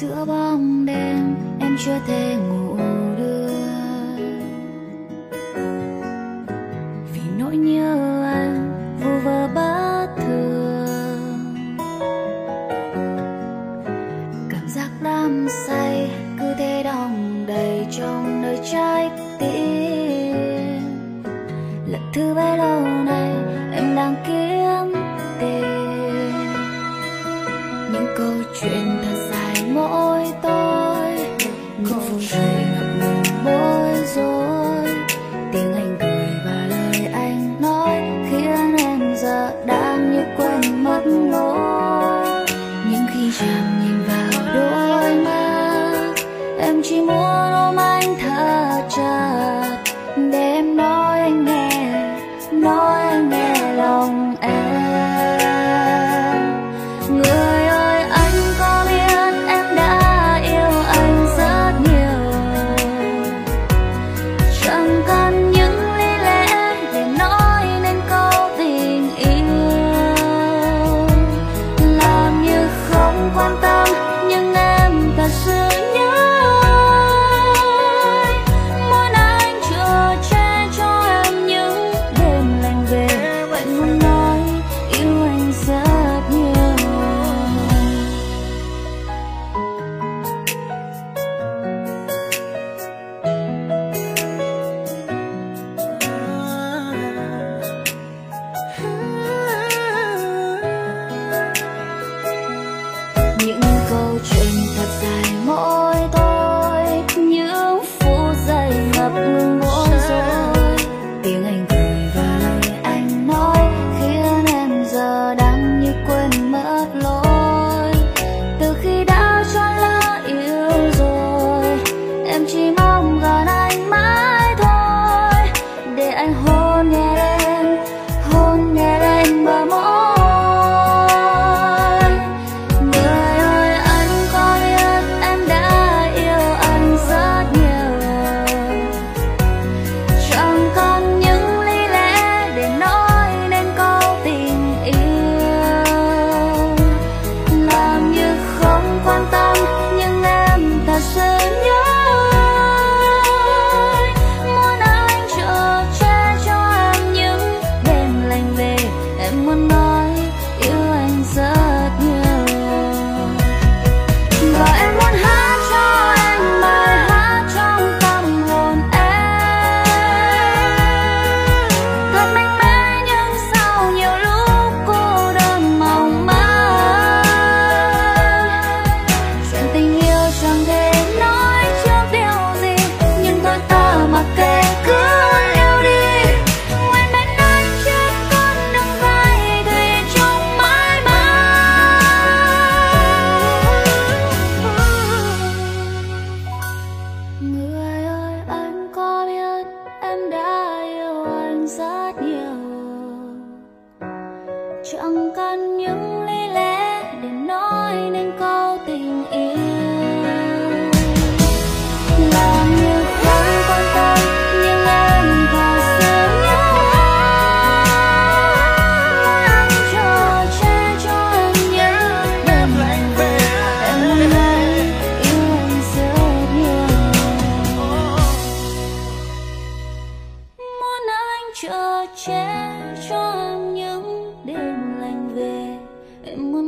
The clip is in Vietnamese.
giữa bóng đêm, em chưa thể ngủ được. Vì nỗi nhớ anh vu vơ bất thường. Cảm giác đam say cứ thế đong đầy trong nơi trái tim. Là thứ bấy lâu nay em đang kiếm tìm những câu chuyện thật mỗi tôi. Câu phụ trời ngập ngừng bối rối. Tiếng anh cười và lời anh nói khiến em giờ đang như quên mất lối những khi chàng mummy.